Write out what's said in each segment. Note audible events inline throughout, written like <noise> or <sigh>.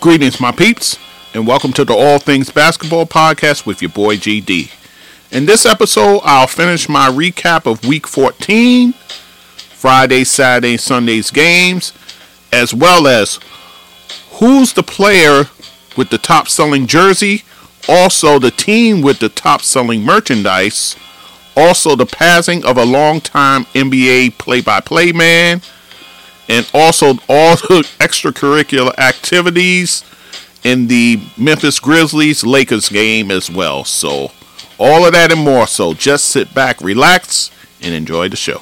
Greetings, my peeps, and welcome to the All Things Basketball Podcast with your boy GD. In this episode, I'll finish my recap of Week 14, Friday, Saturday, Sunday's games, as well as who's the player with the top selling jersey, also the team with the top selling merchandise, also the passing of a long-time NBA play-by-play man, and also all the <laughs> extracurricular activities in the Memphis Grizzlies Lakers game as well. So, all of that and more. So, just sit back, relax, and enjoy the show.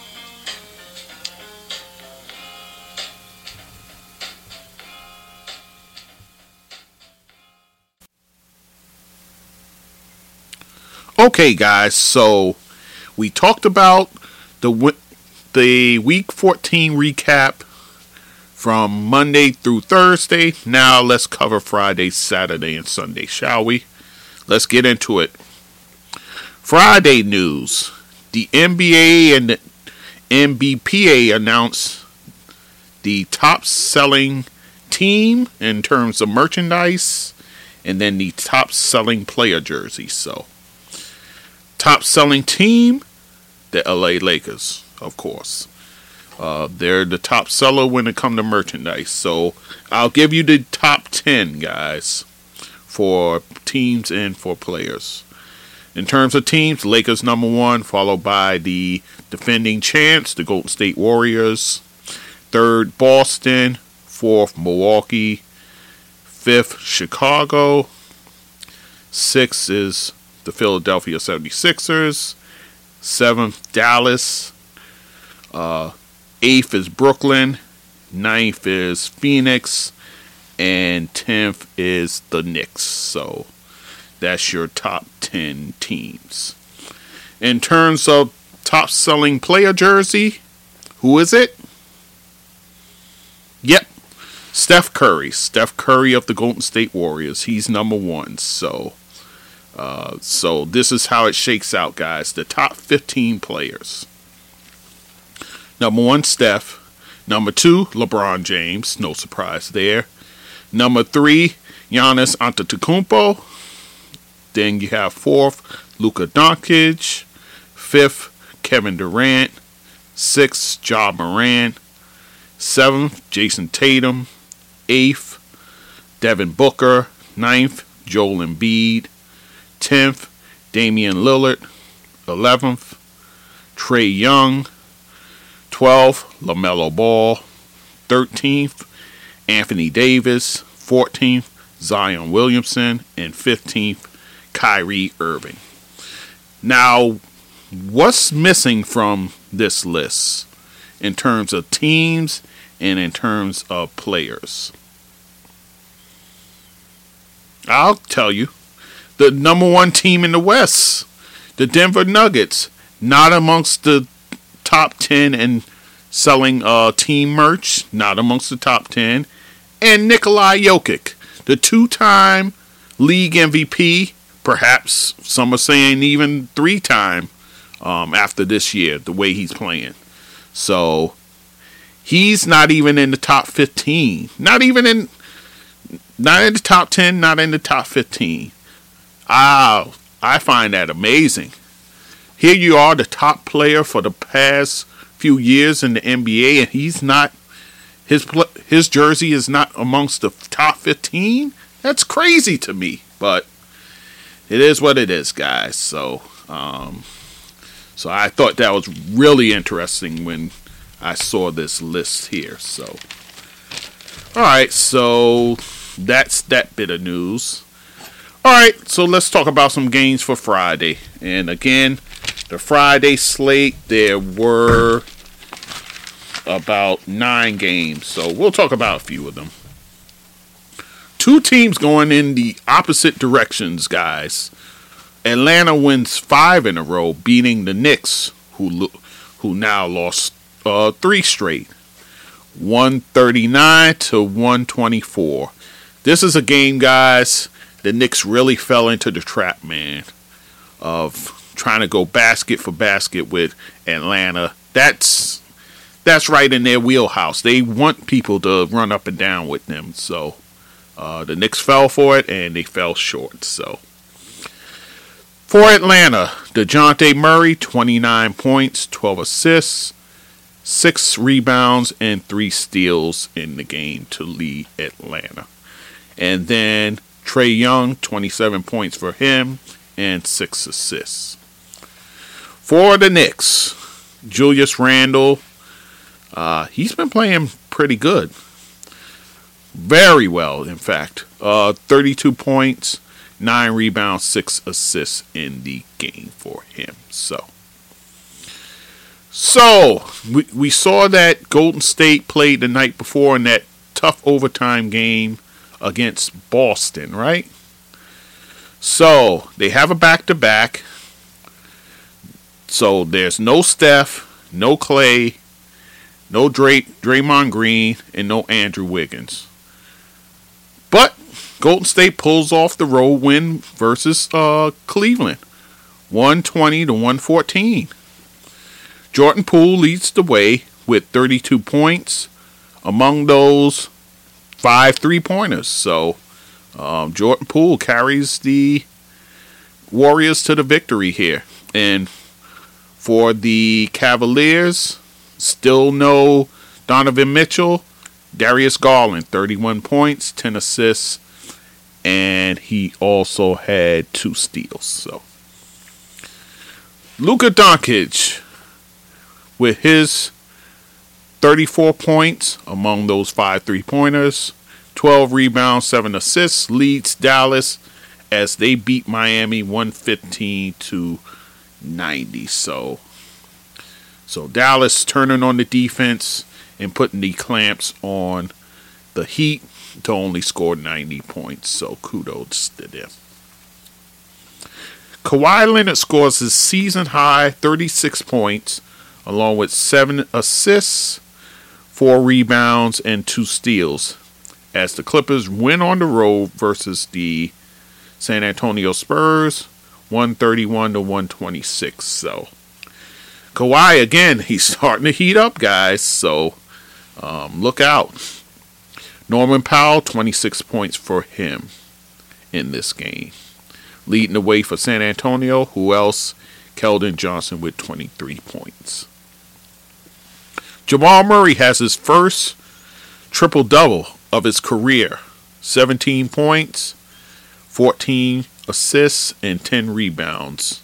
Okay, guys. So, we talked about the the week 14 recap from Monday through Thursday. Now let's cover Friday, Saturday, and Sunday, shall we? Let's get into it. Friday news. The NBA and the announced the top selling team in terms of merchandise and then the top selling player jerseys. So, top selling team, the LA Lakers, of course. Uh, they're the top seller when it comes to merchandise. So I'll give you the top 10 guys for teams and for players. In terms of teams, Lakers number one, followed by the defending champs, the Golden State Warriors. Third, Boston. Fourth, Milwaukee. Fifth, Chicago. Sixth is the Philadelphia 76ers. Seventh, Dallas. Uh, eighth is Brooklyn. Ninth is Phoenix. And tenth is the Knicks. So that's your top 10 teams. In terms of top selling player jersey, who is it? Yep, Steph Curry. Steph Curry of the Golden State Warriors. He's number one. So, uh, so this is how it shakes out, guys. The top 15 players. Number one, Steph. Number two, LeBron James. No surprise there. Number three, Giannis Antetokounmpo. Then you have fourth, Luka Doncic. Fifth, Kevin Durant. Sixth, Ja Morant. Seventh, Jayson Tatum. Eighth, Devin Booker. Ninth, Joel Embiid. Tenth, Damian Lillard. Eleventh, Trae Young. 12th, LaMelo Ball. 13th, Anthony Davis. 14th, Zion Williamson. And 15th, Kyrie Irving. Now, what's missing from this list in terms of teams and in terms of players? I'll tell you. The number one team in the West, the Denver Nuggets, not amongst the top 10 in selling uh, team merch, not amongst the top 10. And Nikolai Jokic, the two time league MVP, perhaps some are saying even three time um, after this year, the way he's playing. So he's not even in the top 15. Not even in. Not in the top 10, not in the top 15. Ah, I find that amazing. Here you are, the top player for the past few years in the NBA, and he's not. His his jersey is not amongst the top 15. That's crazy to me, but it is what it is, guys. So, um, so I thought that was really interesting when I saw this list here. So, all right, so that's that bit of news. All right, so let's talk about some games for Friday. And again, the Friday slate, there were about nine games. So we'll talk about a few of them. Two teams going in the opposite directions, guys. Atlanta wins five in a row, beating the Knicks, who who now lost uh, three straight, one thirty nine to one twenty four. This is a game, guys. The Knicks really fell into the trap, man, of trying to go basket for basket with Atlanta. That's that's right in their wheelhouse. They want people to run up and down with them. So Uh, the Knicks fell for it and they fell short. So for Atlanta, DeJounte Murray, 29 points, 12 assists, 6 rebounds, and 3 steals in the game to lead Atlanta. And then Trae Young, 27 points for him, and 6 assists. For the Knicks, Julius Randle, uh, he's been playing pretty good. Very well, in fact. Uh, 32 points, 9 rebounds, 6 assists in the game for him. So. So, we, we saw that Golden State played the night before in that tough overtime game against Boston, right? So, they have a back to back. So, there's no Steph, no Clay, no Dray, Draymond Green, and no Andrew Wiggins. But Golden State pulls off the road win versus uh, Cleveland, 120 to 114. Jordan Poole leads the way with 32 points. Among those, five three pointers. So um, Jordan Poole carries the Warriors to the victory here. And for the Cavaliers, still no Donovan Mitchell. Darius Garland, 31 points, 10 assists, and he also had two steals. So Luka Doncic with his 34 points among those five three pointers, 12 rebounds, 7 assists, leads Dallas as they beat Miami 115 to 90. So so Dallas turning on the defense and putting the clamps on the Heat to only score 90 points. So kudos to them. Kawhi Leonard scores his season high 36 points, along with seven assists, four rebounds, and two steals, as the Clippers win on the road versus the San Antonio Spurs, 131 to 126. So Kawhi again, <laughs> he's starting to heat up, guys. So um, look out. Norman Powell, 26 points for him in this game. Leading the way for San Antonio. Who else? Keldon Johnson with 23 points. Jamal Murray has his first triple double of his career 17 points, 14 assists, and 10 rebounds,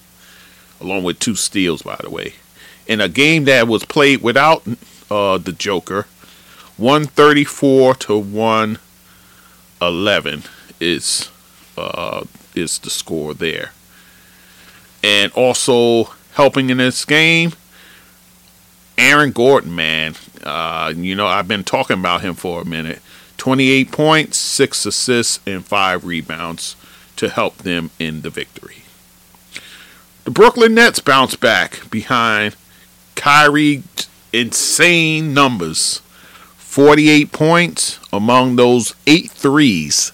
along with two steals, by the way in a game that was played without uh, the Joker, 134 to 111 is uh, is the score there. And also helping in this game, Aaron Gordon, man. Uh, you know, I've been talking about him for a minute. 28 points, 6 assists, and 5 rebounds to help them in the victory. The Brooklyn Nets bounce back behind Kyrie's insane numbers 48 points among those eight threes.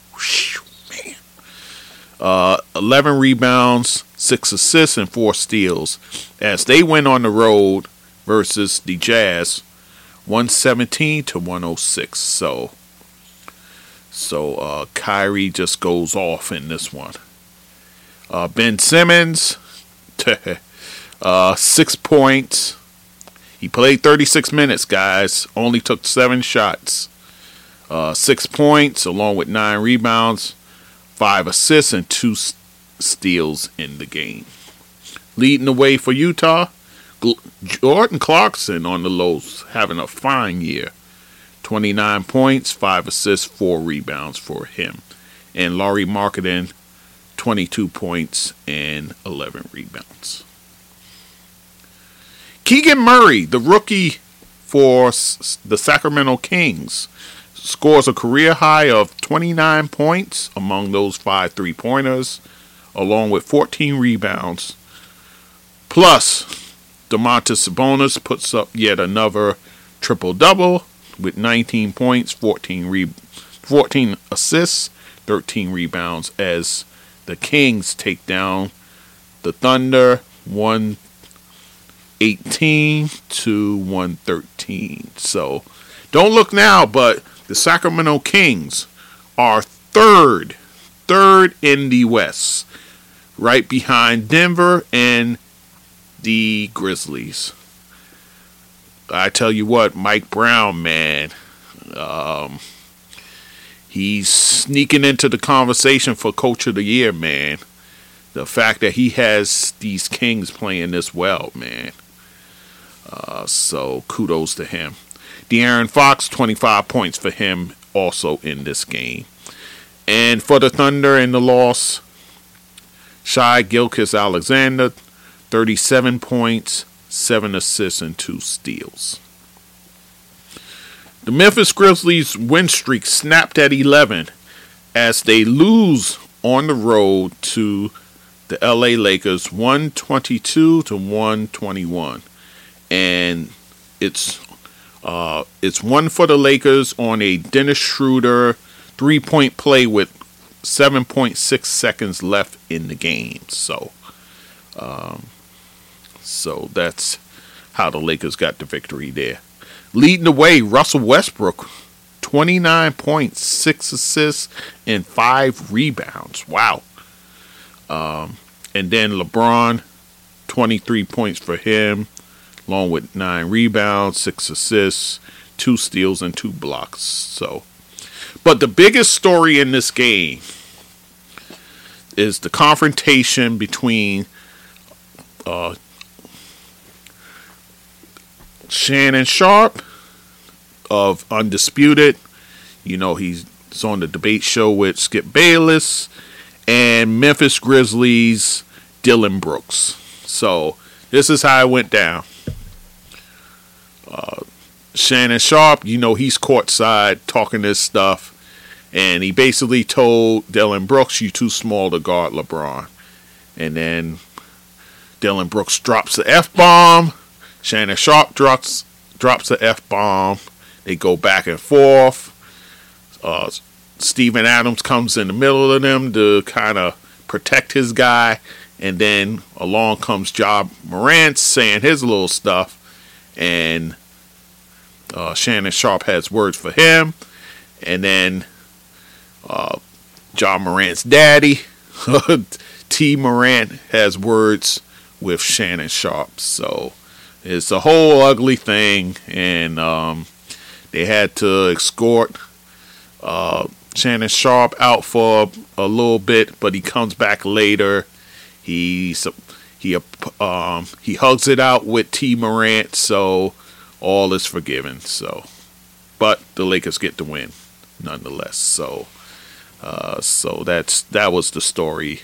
Uh, 11 rebounds, 6 assists, and 4 steals as they went on the road versus the Jazz 117 to 106. So, so uh, Kyrie just goes off in this one. Uh, ben Simmons, <laughs> uh, six points, he played 36 minutes, guys. Only took seven shots, uh, six points, along with nine rebounds, five assists, and two steals in the game. Leading the way for Utah, Jordan Clarkson on the lows, having a fine year. 29 points, 5 assists, 4 rebounds for him. And Lauri Markkanen, 22 points and 11 rebounds. Keegan Murray, the rookie for the Sacramento Kings, scores a career high of 29 points among those five three pointers, along with 14 rebounds. Plus, Domantas Sabonis puts up yet another triple double with 19 points, 14 re- 14 assists, 13 rebounds as the Kings take down the Thunder 1 118 to 113. So don't look now, but the Sacramento Kings are third, third in the West, right behind Denver and the Grizzlies. I tell you what, Mike Brown, man, um, he's sneaking into the conversation for Coach of the Year, man. The fact that he has these Kings playing this well, man. Uh, so kudos to him. De'Aaron Fox, 25 points for him also in this game. And for the Thunder in the loss, Shai Gilgeous-Alexander, 37 points, 7 assists, and 2 steals. The Memphis Grizzlies win streak snapped at 11 as they lose on the road to the LA Lakers 122 to 121. And it's uh, it's one for the Lakers on a Dennis Schroeder three point play with 7.6 seconds left in the game. So, um, so that's how the Lakers got the victory there. Leading the way, Russell Westbrook, 29 points, 6 assists, and 5 rebounds. Wow. Um, and then LeBron, 23 points for him, along with 9 rebounds, 6 assists, 2 steals, and 2 blocks. So, but the biggest story in this game is the confrontation between uh, Shannon Sharpe of Undisputed. You know, he's on the debate show with Skip Bayless and Memphis Grizzlies Dillon Brooks. So this is how it went down. Uh, Shannon Sharpe, you know, he's courtside talking this stuff, and he basically told Dillon Brooks, "You too small to guard LeBron." And then Dillon Brooks drops the f bomb. Shannon Sharpe drops drops the f bomb. They go back and forth. Uh, Steven Adams comes in the middle of them to kind of protect his guy, and then along comes Ja Morant saying his little stuff, and uh, Shannon Sharpe has words for him, and then uh, Ja Morant's daddy, <laughs> T. Morant, has words with Shannon Sharpe. So it's a whole ugly thing, and um, they had to escort uh, Shannon Sharpe out for a little bit, but he comes back later. He he um, he hugs it out with T Morant, so all is forgiven. So, but the Lakers get the win nonetheless. So, uh, so that's that was the story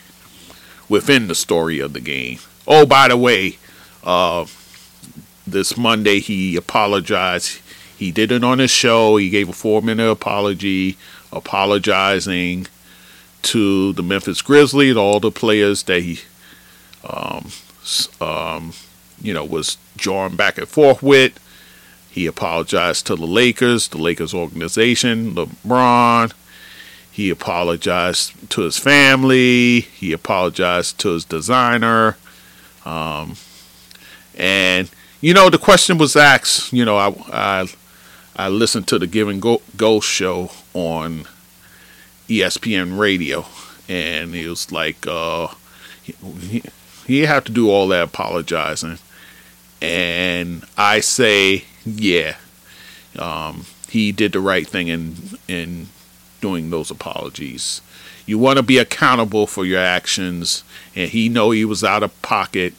within the story of the game. Oh, by the way, uh, this Monday he apologized. He did it on his show. He gave a four minute apology, apologizing to the Memphis Grizzlies, all the players that he, um, um, you know, was drawing back and forth with. He apologized to the Lakers, the Lakers organization, LeBron. He apologized to his family. He apologized to his designer. Um, and you know, the question was asked. You know, I I, I listened to the Giving Go, show on ESPN Radio, and it was like uh, he, he had to do all that apologizing, and I say, yeah, um, he did the right thing in in doing those apologies. You want to be accountable for your actions, and he know he was out of pocket.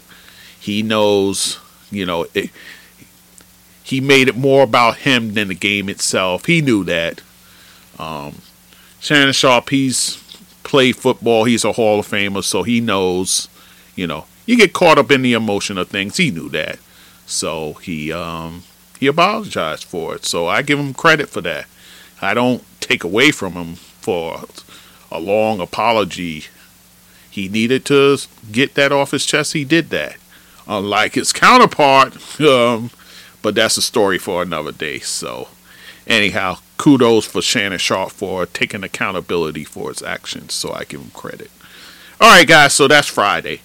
He knows you know, it, he made it more about him than the game itself. He knew that. Um, Shannon Sharpe, he's played football. He's a Hall of Famer, so he knows. You know, you get caught up in the emotion of things. He knew that, so he um, he apologized for it. So I give him credit for that. I don't take away from him for a long apology. He needed to get that off his chest. He did that unlike his counterpart. Um, but that's a story for another day. So, anyhow, kudos for Shannon Sharpe for taking accountability for his actions. So I give him credit. All right, guys. So that's Friday.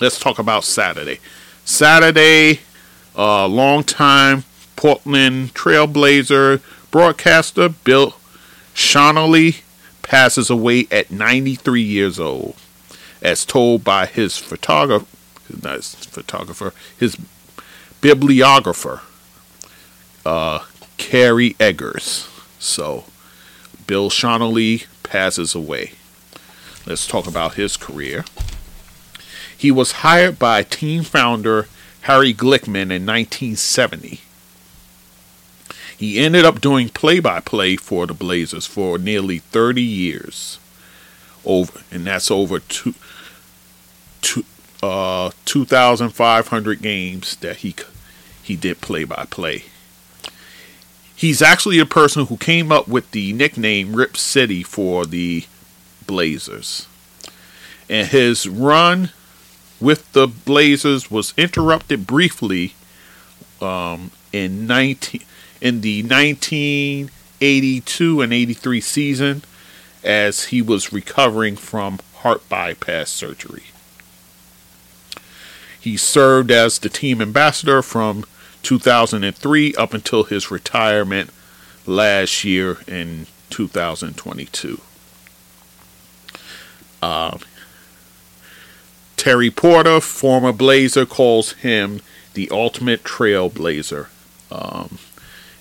Let's talk about Saturday. Saturday, uh, long-time Portland Trailblazer broadcaster Bill Schonely passes away at 93 years old, as told by his photographer, not his photographer, his bibliographer, uh, Kerry Eggers. So, Bill Schonely passes away. Let's talk about his career. He was hired by team founder Harry Glickman in 1970. He ended up doing play by play for the Blazers for nearly 30 years. Over and that's over two, two, uh, 2,500 games that he he did play by play. He's actually the person who came up with the nickname Rip City for the Blazers. And his run with the Blazers was interrupted briefly um, in 19 in the 1982 and 83 season as he was recovering from heart bypass surgery. He served as the team ambassador from 2003 up until his retirement last year in 2022. Uh, Terry Porter, former Blazer, calls him the ultimate trailblazer um,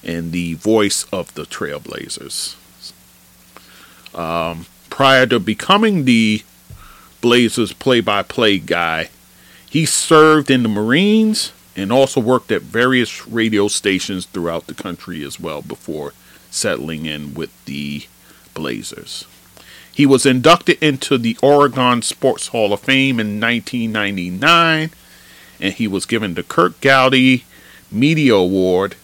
and the voice of the Trailblazers. Um, prior to becoming the Blazers play by play guy, he served in the Marines and also worked at various radio stations throughout the country as well before settling in with the Blazers. He was inducted into the Oregon Sports Hall of Fame in 1999, and he was given the Kirk Gowdy Media Award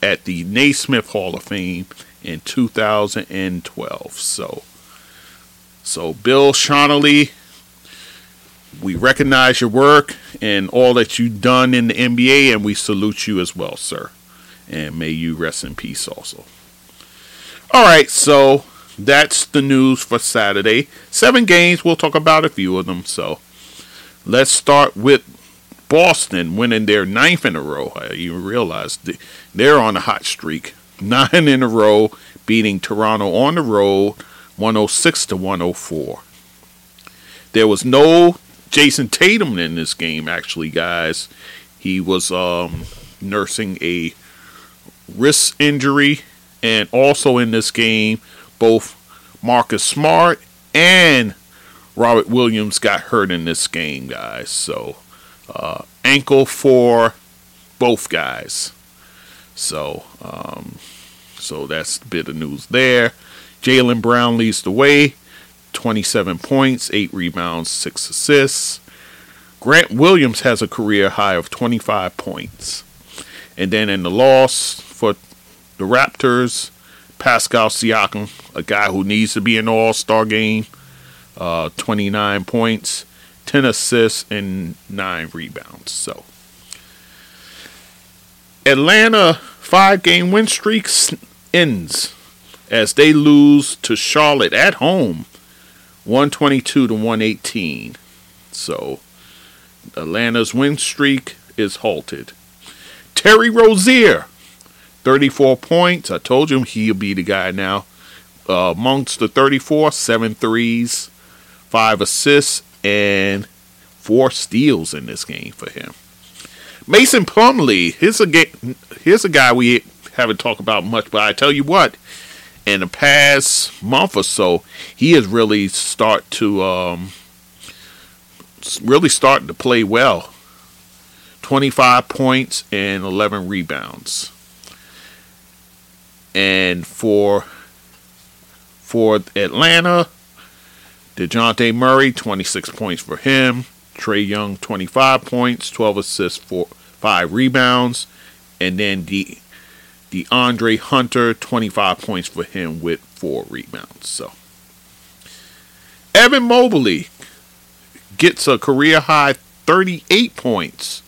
at the Naismith Hall of Fame in 2012. So, so Bill Schonely, we recognize your work and all that you've done in the NBA, and we salute you as well, sir. And may you rest in peace also. All right, so that's the news for Saturday. Seven games, we'll talk about a few of them. So let's start with Boston winning their ninth in a row. I even realized they're on a hot streak. <laughs> Nine in a row, beating Toronto on the road 106 to 104. There was no Jayson Tatum in this game, actually, guys. He was um, nursing a wrist injury, and also in this game, both Marcus Smart and Robert Williams got hurt in this game, guys. So, uh, ankle for both guys. So, um, so that's a bit of news there. Jaylen Brown leads the way, 27 points, 8 rebounds, 6 assists. Grant Williams has a career high of 25 points. And then in the loss for the Raptors, Pascal Siakam, a guy who needs to be in the All Star game, uh, 29 points, 10 assists, and 9 rebounds. So, Atlanta five game win streak ends as they lose to Charlotte at home 122 to 118. So, Atlanta's win streak is halted. Terry Rozier 34 points. I told you he'll be the guy now. Uh, amongst the 34, seven threes, five assists, and four steals in this game for him. Mason Plumlee, here's a here's a guy we haven't talked about much, but I tell you what, in the past month or so, he has really start to um, really starting to play well. 25 points and 11 rebounds. And for for Atlanta, DeJounte Murray, 26 points for him. Trae Young, 25 points, 12 assists, for 5 rebounds. And then the DeAndre Hunter, 25 points for him with 4 rebounds. So Evan Mobley gets a career high 38 points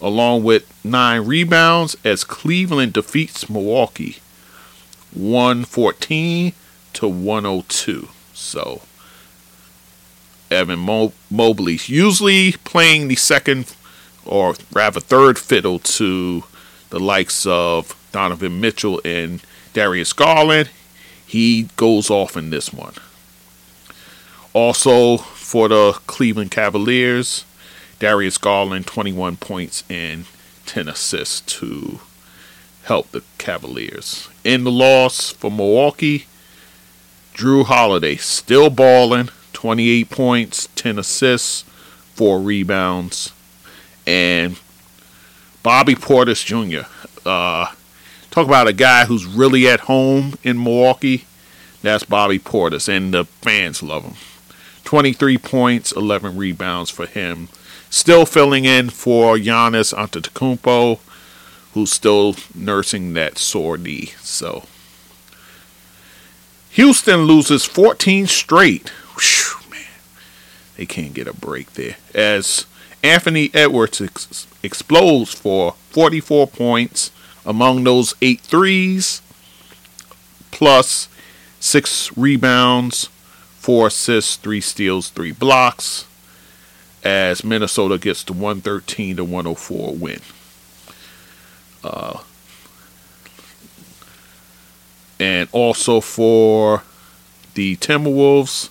along with 9 rebounds as Cleveland defeats Milwaukee 114 to 102. So Evan Mo- Mobley's usually playing the second or rather third fiddle to the likes of Donovan Mitchell and Darius Garland. he goes off in this one. Also for the Cleveland Cavaliers, Darius Garland 21 points and 10 assists to help the Cavaliers. In the loss for Milwaukee, Jrue Holiday still balling, 28 points, 10 assists, 4 rebounds, and Bobby Portis Jr. Uh, talk about a guy who's really at home in Milwaukee. That's Bobby Portis, and the fans love him. 23 points, 11 rebounds for him. Still filling in for Giannis Antetokounmpo, who's still nursing that sore knee. So Houston loses 14 straight. Whew, man, they can't get a break there. As Anthony Edwards ex- explodes for 44 points among those eight threes, plus six rebounds, four assists, three steals, three blocks, as Minnesota gets the 113 to 104 win. Uh, and also for the Timberwolves,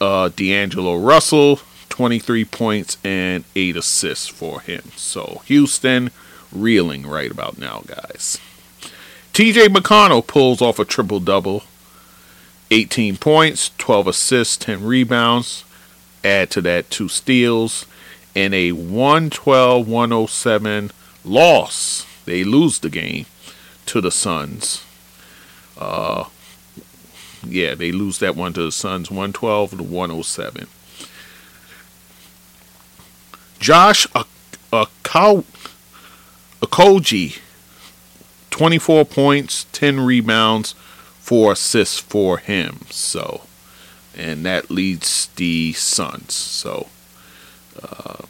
uh, D'Angelo Russell, 23 points and 8 assists for him. So Houston reeling right about now, guys. TJ McConnell pulls off a triple double 18 points, 12 assists, 10 rebounds. Add to that two steals and a 112 107 loss. They lose the game to the Suns. Uh, yeah, they lose that one to the Suns 112 to 107. Josh Okogie, 24 points, 10 rebounds, four assists for him. So, and that leads the Suns. So, uh,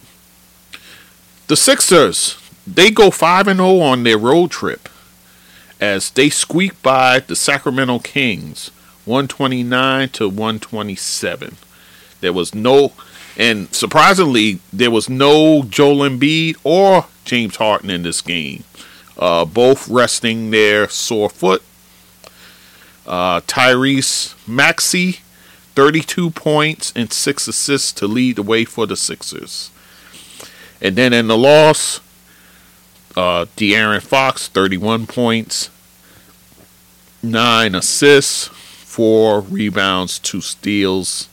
the Sixers they go five and zero oh on their road trip as they squeak by the Sacramento Kings, one twenty nine to one twenty seven. There was no, and surprisingly, there was no Joel Embiid or James Harden in this game. Uh, both resting their sore foot uh, Tyrese Maxey, 32 points and 6 assists to lead the way for the Sixers. And then in the loss, uh, De'Aaron Fox, 31 points, 9 assists, 4 rebounds, 2 steals.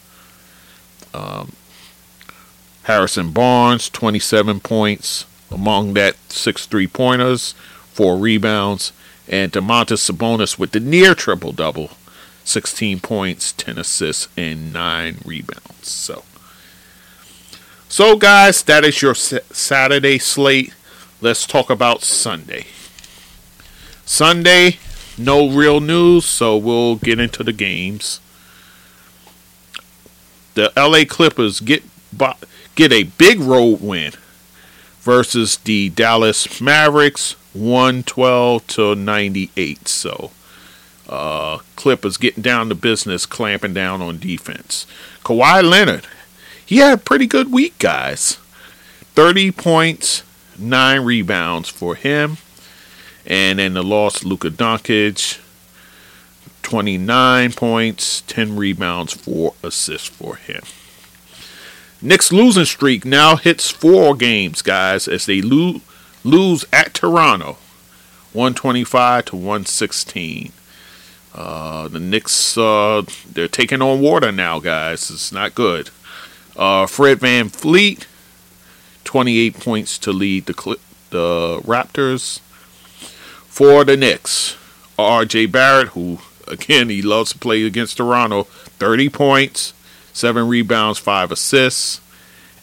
Um, Harrison Barnes, 27 points, among that 6 three pointers, 4 rebounds and Domantas Sabonis with the near triple double 16 points, 10 assists, and 9 rebounds. So, so guys, that is your Saturday slate. Let's talk about Sunday. Sunday, no real news, so we'll get into the games. The LA Clippers get get a big road win versus the Dallas Mavericks 112 to 98. So, uh, Clippers getting down to business, clamping down on defense. Kawhi Leonard, he had a pretty good week, guys. 30 points, 9 rebounds for him. And then the loss, Luka Doncic, 29 points, 10 rebounds, 4 assists for him. Knicks losing streak now hits four games, guys, as they lose lose at Toronto, 125 to 116. Uh, the Knicks, uh, they're taking on water now, guys. It's not good. Uh, Fred VanVleet, 28 points to lead the, Cl- the Raptors. For the Knicks, R.J. Barrett, who, again, he loves to play against Toronto, 30 points, 7 rebounds, 5 assists.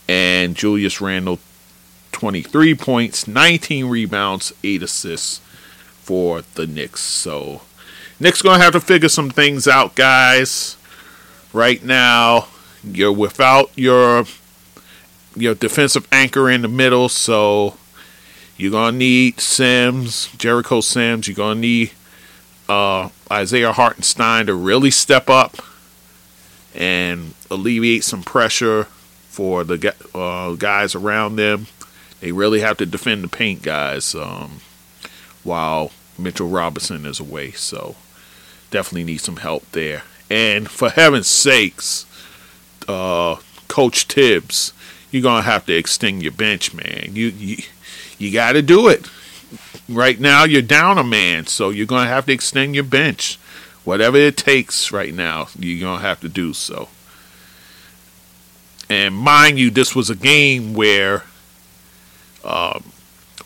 And Julius Randle, 23 points, 19 rebounds, 8 assists for the Knicks. So, Knicks to have to figure some things out, guys. Right now, you're without your your defensive anchor in the middle, so you're to need Sims, Jericho Sims. You're to need uh, Isaiah Hartenstein to really step up and alleviate some pressure for the uh, guys around them. They really have to defend the paint guys um, while Mitchell Robinson is away. So definitely need some help there. And for heaven's sakes, uh, Coach Thibs, you're gonna have to extend your bench, man. You you, you got to do it. Right now, you're down a man, so you're gonna have to extend your bench. Whatever it takes right now, you're gonna have to do so. And mind you, this was a game where um,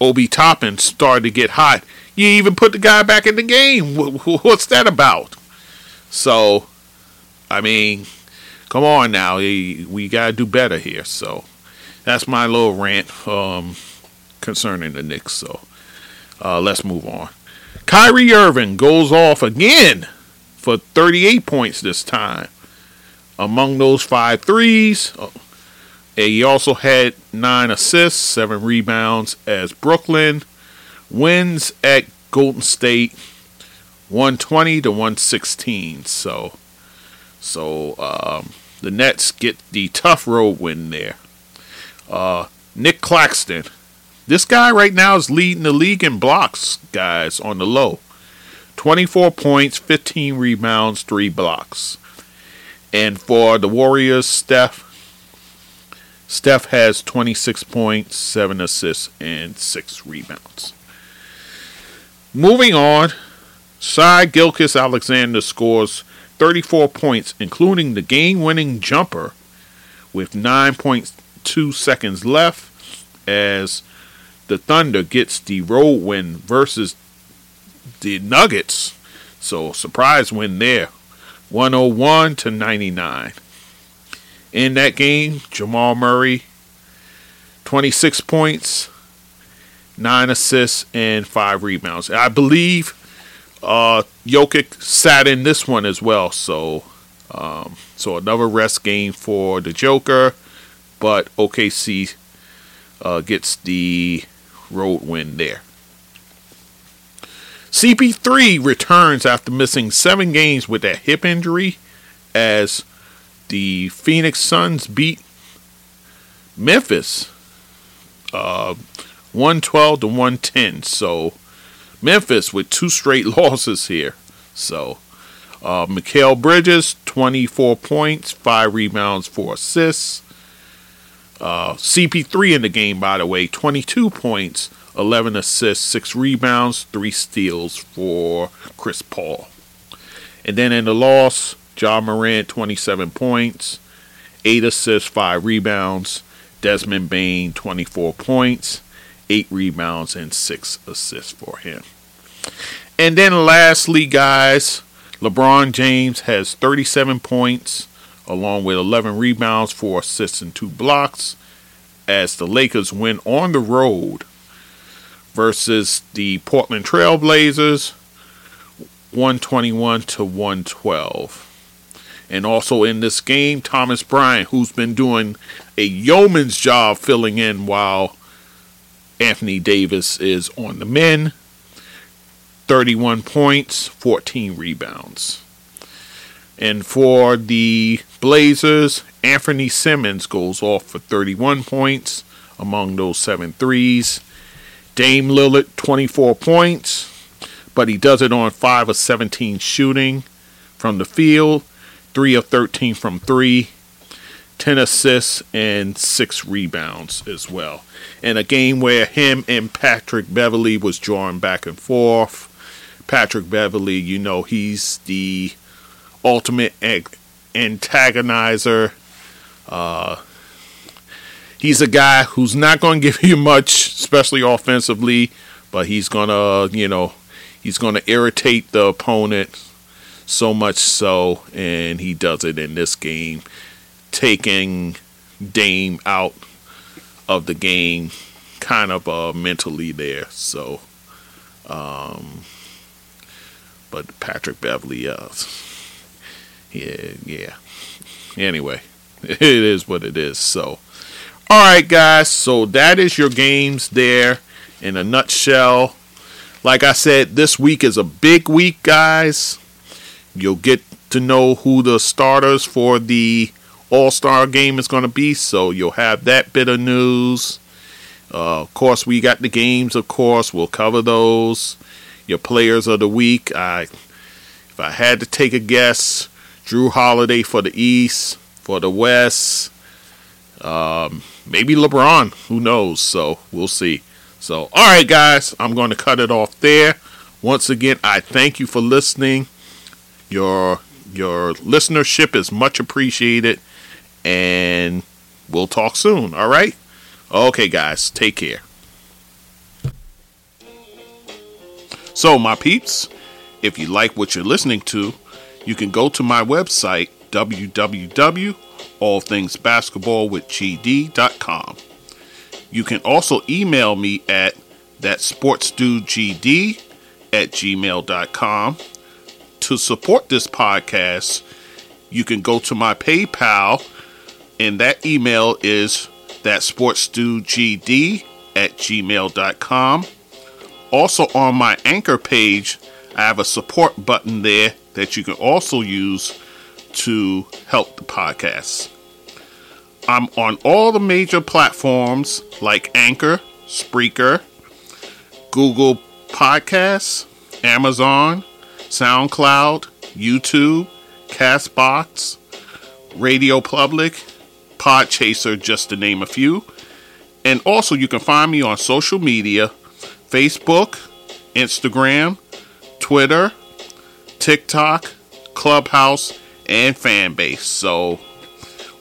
Obi Toppin started to get hot. You even put the guy back in the game. What's that about? So, I mean, come on now. We got to do better here. So, that's my little rant um, concerning the Knicks. So, uh, let's move on. Kyrie Irving goes off again for 38 points this time. Among those five threes, uh, he also had nine assists, seven rebounds as Brooklyn wins at Golden State 120 to 116. So, so um, the Nets get the tough road win there. Uh, Nic Claxton, this guy right now is leading the league in blocks, guys, on the low. 24 points, 15 rebounds, 3 blocks. And for the Warriors, Steph, Steph has 26 points, 7 assists, and 6 rebounds. Moving on, Shai Gilgeous-Alexander scores 34 points, including the game winning jumper with 9.2 seconds left as the Thunder gets the road win versus the Nuggets. So, surprise win there 101 to 99 in that game. Jamal Murray, 26 points, 9 assists, and 5 rebounds. I believe uh, Jokic sat in this one as well. So, um, so another rest game for the Joker, but OKC uh, gets the road win there. CP3 returns after missing seven games with a hip injury as the Phoenix Suns beat Memphis uh, 112 to 110. So Memphis with two straight <laughs> losses here. So uh, Mikal Bridges 24 points, five rebounds, four assists. Uh, CP3 in the game, by the way, 22 points, 11 assists, six rebounds, three steals for Chris Paul. And then in the loss, Ja Morant, 27 points, 8 assists, 5 rebounds. Desmond Bane, 24 points, 8 rebounds, and 6 assists for him. And then lastly, guys, LeBron James has 37 points, along with 11 rebounds, 4 assists, and 2 blocks, as the Lakers win on the road versus the Portland Trailblazers 121 to 112. And also in this game, Thomas Bryant, who's been doing a yeoman's job filling in while Anthony Davis is on the men. 31 points, 14 rebounds. And for the Blazers, Anthony Simons goes off for 31 points among those seven threes. Dame Lillard, 24 points, but he does it on 5 of 17 shooting from the field. 3 of 13 from 3, 10 assists, and 6 rebounds as well. In a game where him and Patrick Beverley was drawing back and forth. Patrick Beverley, you know, he's the ultimate ag- antagonizer. Uh, he's a guy who's not going to give you much, especially offensively, but he's going to, you know, he's going to irritate the opponent so much so, and he does it in this game, taking Dame out of the game, kind of uh, mentally there. So, um, but Patrick Beverley, uh, yeah, yeah. Anyway, <laughs> it is what it is. So, all right, guys. So that is your games there in a nutshell. Like I said, this week is a big week, guys. You'll get to know who the starters for the All Star game is going to be, so you'll have that bit of news. Uh, of course, we got the games. Of course, we'll cover those. Your players of the week. I If I had to take a guess, Jrue Holiday for the East, for the West, um, maybe LeBron. Who knows? So we'll see. So, all right, guys, I'm going to cut it off there. Once again, I thank you for listening. Your your listenership is much appreciated, and we'll talk soon. All right. Okay, guys, take care. So, my peeps, if you like what you're listening to, you can go to my website, www.allthingsbasketballwithgd.com. You can also email me at thatsportsdudegd at gmail.com. To support this podcast, you can go to my PayPal, and that email is thatsportsdudegd at gmail.com. Also, on my anchor page, I have a support button there that you can also use to help the podcast. I'm on all the major platforms like Anchor, Spreaker, Google Podcasts, Amazon, SoundCloud, YouTube, Castbox, Radio Public, Podchaser, just to name a few. And also, you can find me on social media Facebook, Instagram, Twitter, TikTok, Clubhouse, and Fanbase. So,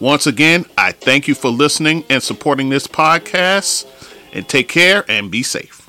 once again, I thank you for listening and supporting this podcast. And take care and be safe.